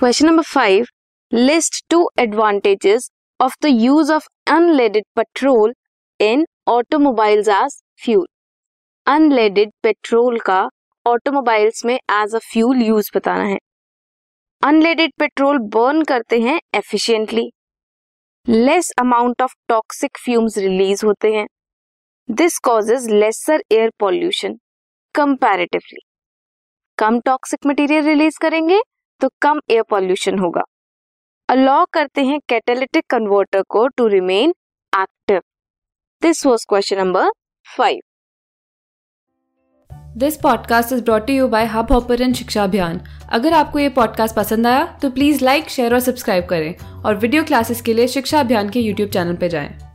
Question number five list two advantages of the use of unleaded petrol in automobiles as fuel unleaded petrol का automobiles में as a fuel use बताना है. Unleaded petrol burn करते हैं efficiently less amount of toxic fumes release होते हैं. This causes lesser air pollution comparatively come toxic material release करेंगे तो कम एयर पॉल्यूशन होगा। अलाउ करते हैं कैटेलिटिक कन्वर्टर को to remain active this was question number five this podcast is brought you by hub hopper Shiksha Abhiyan अगर आपको ये पॉडकास्ट पसंद आया तो प्लीज़ लाइक शेयर और सब्सक्राइब करें। और वीडियो क्लासेस के लिए शिक्षा अभियान के यूट्यूब चैनल पर जाएँ।